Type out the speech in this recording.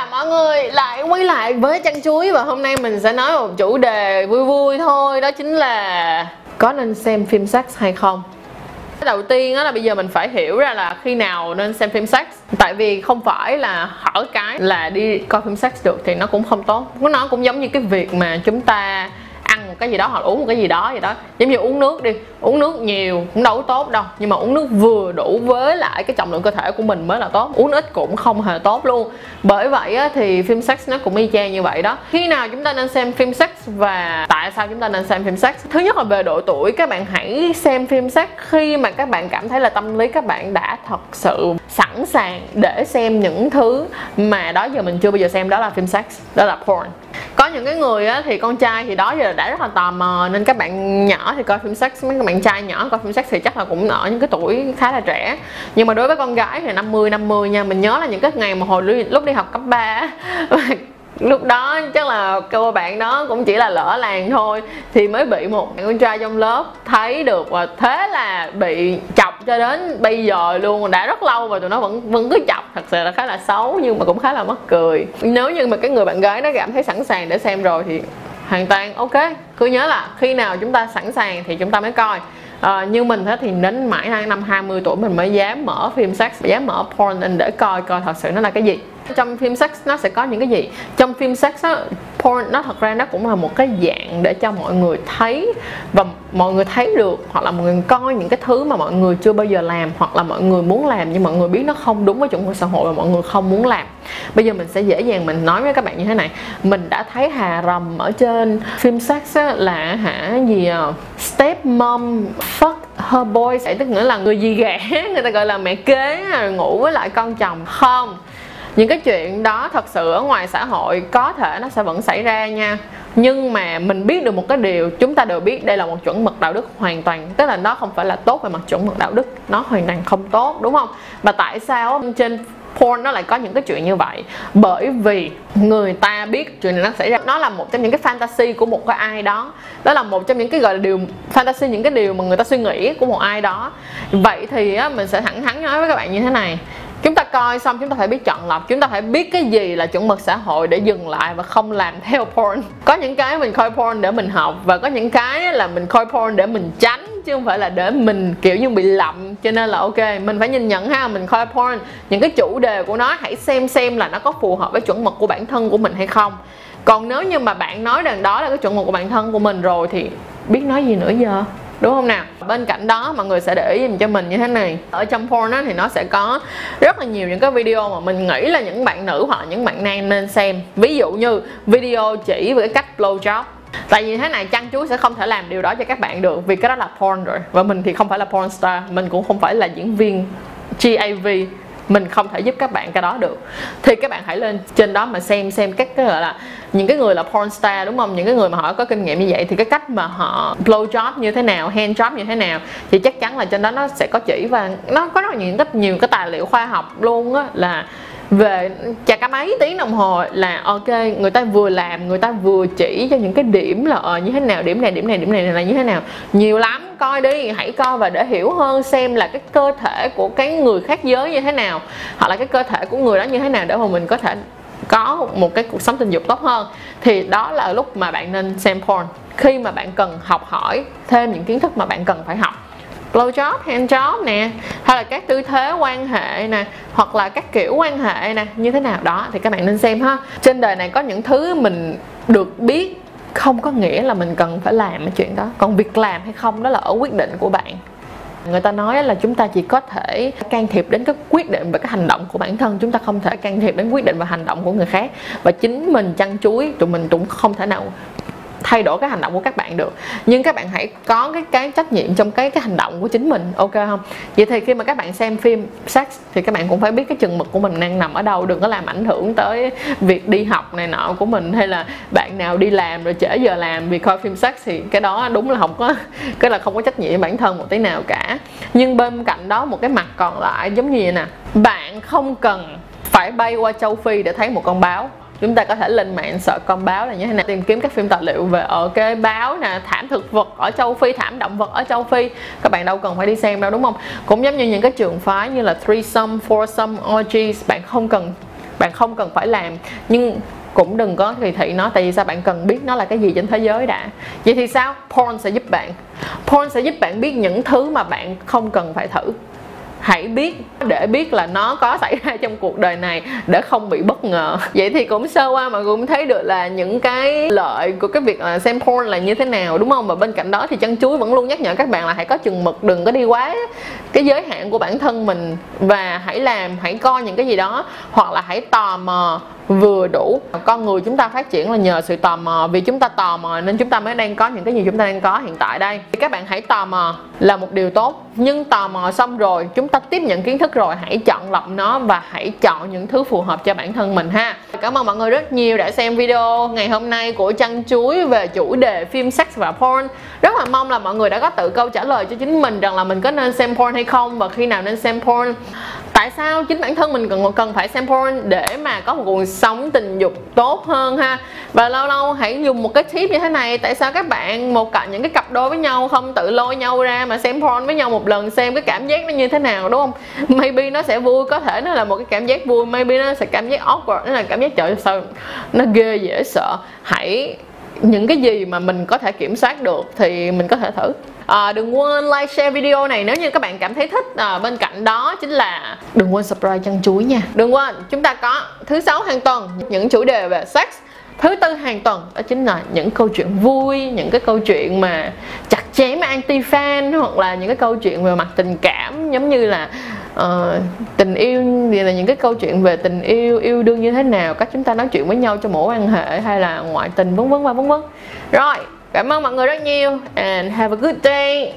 chào mọi người, lại quay lại với chăn chuối và hôm nay mình sẽ nói một chủ đề vui vui thôi, đó chính là có nên xem phim sex hay không? Đầu tiên đó là bây giờ mình phải hiểu ra là khi nào nên xem phim sex. Tại vì không phải là hở cái là đi coi phim sex được thì nó cũng không tốt. Nó cũng giống như cái việc mà chúng ta một cái gì đó hoặc uống một cái gì đó gì đó. Giống như uống nước đi uống nước nhiều cũng đâu có tốt đâu nhưng mà uống nước vừa đủ với lại cái trọng lượng cơ thể của mình mới là tốt. Uống ít cũng không hề tốt luôn. Bởi vậy á, thì phim sex nó cũng y chang như vậy đó. Khi nào chúng ta nên xem phim sex và tại sao chúng ta nên xem phim sex? Thứ nhất là về độ tuổi các bạn hãy xem phim sex khi mà các bạn cảm thấy là tâm lý các bạn đã thật sự sẵn sàng để xem những thứ mà đó giờ mình chưa bao giờ xem đó là phim sex đó là porn có những cái người á, thì con trai thì đó giờ đã rất là tò mò nên các bạn nhỏ thì coi phim sex mấy các bạn trai nhỏ coi phim sex thì chắc là cũng ở những cái tuổi khá là trẻ. Nhưng mà đối với con gái thì 50 50 nha mình nhớ là những cái ngày mà hồi lúc đi học cấp 3 lúc đó chắc là cô bạn đó cũng chỉ là lỡ làng thôi, thì mới bị một bạn con trai trong lớp thấy được và thế là bị chọc cho đến bây giờ luôn đã rất lâu và tụi nó vẫn vẫn cứ chọc. Thật sự là khá là xấu nhưng mà cũng khá là mắc cười. Nếu như mà cái người bạn gái nó cảm thấy sẵn sàng để xem rồi thì hoàn toàn ok. Cứ nhớ là khi nào chúng ta sẵn sàng thì chúng ta mới coi à, như mình thế thì đến mãi năm 20 tuổi mình mới dám mở phim sex dám mở porn để coi coi thật sự nó là cái gì. Trong phim sex nó sẽ có những cái gì? Trong phim sex đó, porn nó thật ra nó cũng là một cái dạng để cho mọi người thấy và mọi người thấy được hoặc là mọi người coi những cái thứ mà mọi người chưa bao giờ làm hoặc là mọi người muốn làm nhưng mọi người biết nó không đúng với chuẩn mực xã hội và mọi người không muốn làm bây giờ mình sẽ dễ dàng mình nói với các bạn như thế này mình đã thấy hà rầm ở trên phim sex á, là hả gì ờ, à? step mom fuck her boy tức nghĩa là người gì ghẻ người ta gọi là mẹ kế ngủ với lại con chồng không những cái chuyện đó thật sự ở ngoài xã hội có thể nó sẽ vẫn xảy ra nha. Nhưng mà mình biết được một cái điều chúng ta đều biết đây là một chuẩn mực đạo đức hoàn toàn. Tức là nó không phải là tốt về mặt chuẩn mực đạo đức nó hoàn toàn không tốt đúng không? Và tại sao trên porn nó lại có những cái chuyện như vậy? Bởi vì người ta biết chuyện này nó xảy ra. Nó là một trong những cái fantasy của một cái ai đó. Đó là một trong những cái gọi là điều fantasy những cái điều mà người ta suy nghĩ của một ai đó. Vậy thì á, mình sẽ thẳng thắn nói với các bạn như thế này chúng ta coi xong, chúng ta phải biết chọn lọc. Chúng ta phải biết cái gì là chuẩn mực xã hội để dừng lại và không làm theo porn. Có những cái mình coi porn để mình học và có những cái là mình coi porn để mình tránh, chứ không phải là để mình, kiểu như, bị lậm. Cho nên là ok, mình phải nhìn nhận ha, mình coi porn. Những cái chủ đề của nó, hãy xem xem là nó có phù hợp với chuẩn mực của bản thân của mình hay không. Còn nếu như mà bạn nói rằng đó là cái chuẩn mực của bản thân của mình rồi thì biết nói gì nữa giờ? Đúng không nào? Bên cạnh đó mọi người sẽ để ý cho mình như thế này. Ở trong porn á, thì nó sẽ có rất là nhiều những cái video mà mình nghĩ là những bạn nữ hoặc những bạn nam nên xem. Ví dụ như video chỉ về cái cách blow job tại vì thế này chăn chuối sẽ không thể làm điều đó cho các bạn được vì cái đó là porn rồi. Và mình thì không phải là porn star mình cũng không phải là diễn viên GAV mình không thể giúp các bạn cái đó được. Thì các bạn hãy lên trên đó mà xem xem các cái gọi là, những cái người là porn star, đúng không? Những cái người mà họ có kinh nghiệm như vậy thì cái cách mà họ blow job như thế nào, hand job như thế nào, thì chắc chắn là trên đó nó sẽ có chỉ và nó có rất nhiều rất nhiều cái tài liệu khoa học luôn á, là về chả cả mấy tiếng đồng hồ là ok, người ta vừa làm, người ta vừa chỉ cho những cái điểm là ờ như thế nào, điểm này điểm này điểm này là như thế nào. Nhiều lắm, coi đi, hãy coi và để hiểu hơn xem là cái cơ thể của cái người khác giới như thế nào, hoặc là cái cơ thể của người đó như thế nào để mà mình có thể có một cái cuộc sống tình dục tốt hơn. Thì đó là lúc mà bạn nên xem porn. Khi mà bạn cần học hỏi thêm những kiến thức mà bạn cần phải học blow job, hand job nè hay là các tư thế quan hệ nè hoặc là các kiểu quan hệ nè như thế nào đó thì các bạn nên xem ha. Trên đời này có những thứ mình được biết không có nghĩa là mình cần phải làm cái chuyện đó. Còn việc làm hay không đó là ở quyết định của bạn. Người ta nói là chúng ta chỉ có thể can thiệp đến các quyết định và các hành động của bản thân chúng ta không thể can thiệp đến quyết định và hành động của người khác. Và chính mình chăn chuối tụi mình cũng không thể nào thay đổi cái hành động của các bạn được. Nhưng các bạn hãy có cái cái trách nhiệm trong cái cái hành động của chính mình, ok không? Vậy thì khi mà các bạn xem phim sex thì các bạn cũng phải biết cái chừng mực của mình đang nằm ở đâu, đừng có làm ảnh hưởng tới việc đi học này nọ của mình hay là bạn nào đi làm rồi trễ giờ làm vì coi phim sex thì cái đó đúng là không có, cái là không có trách nhiệm bản thân một tí nào cả. Nhưng bên cạnh đó, một cái mặt còn lại giống như vậy nè, bạn không cần phải bay qua châu phi để thấy một con báo chúng ta có thể lên mạng sợ con báo là như thế nào tìm kiếm các phim tài liệu về ở cái báo nè, thảm thực vật ở châu phi, thảm động vật ở châu phi. Các bạn đâu cần phải đi xem đâu, đúng không? Cũng giống như những cái trường phái như là threesome, foursome, orgies, bạn không cần, bạn không cần phải làm. Nhưng cũng đừng có kỳ thị nó, tại vì sao? Bạn cần biết nó là cái gì trên thế giới đã. Vậy thì sao? Porn sẽ giúp bạn. Porn sẽ giúp bạn biết những thứ mà bạn không cần phải thử hãy biết, để biết là nó có xảy ra trong cuộc đời này để không bị bất ngờ. Vậy thì cũng sơ qua mà cũng thấy được là những cái lợi của cái việc là xem porn là như thế nào, đúng không? Và bên cạnh đó thì chân chuối vẫn luôn nhắc nhở các bạn là hãy có chừng mực, đừng có đi quá cái giới hạn của bản thân mình. Và hãy làm, hãy coi những cái gì đó, hoặc là hãy tò mò vừa đủ. Con người chúng ta phát triển là nhờ sự tò mò, vì chúng ta tò mò nên chúng ta mới đang có những cái gì chúng ta đang có hiện tại đây. Thì các bạn hãy tò mò là một điều tốt, nhưng tò mò xong rồi, chúng ta tiếp nhận kiến thức rồi, hãy chọn lọc nó và hãy chọn những thứ phù hợp cho bản thân mình ha. Cảm ơn mọi người rất nhiều đã xem video ngày hôm nay của chăn chuối về chủ đề phim sex và porn. Rất là mong là mọi người đã có tự câu trả lời cho chính mình rằng là mình có nên xem porn hay không và khi nào nên xem porn tại sao chính bản thân mình cần cần phải xem porn để mà có một cuộc sống tình dục tốt hơn ha? Và lâu lâu hãy dùng một cái tip như thế này, tại sao các bạn một cạnh những cái cặp đôi với nhau không tự lôi nhau ra mà xem porn với nhau một lần xem cái cảm giác nó như thế nào, đúng không? Maybe nó sẽ vui, có thể nó là một cái cảm giác vui, maybe nó sẽ cảm giác awkward, nó là cảm giác trời, sao nó ghê dễ sợ. Hãy những cái gì mà mình có thể kiểm soát được thì mình có thể thử. À, đừng quên like share video này nếu như các bạn cảm thấy thích. À, bên cạnh đó chính là đừng quên subscribe chân chuối nha. Đừng quên chúng ta có thứ sáu hàng tuần những chủ đề về sex. Thứ tư hàng tuần đó chính là những câu chuyện vui những cái câu chuyện mà chặt chém anti fan hoặc là những cái câu chuyện về mặt tình cảm giống như là uh, tình yêu thì là những cái câu chuyện về tình yêu yêu đương như thế nào cách chúng ta nói chuyện với nhau trong mối quan hệ hay là ngoại tình vân vân và vân vân. Rồi cảm ơn mọi người rất nhiều and have a good day.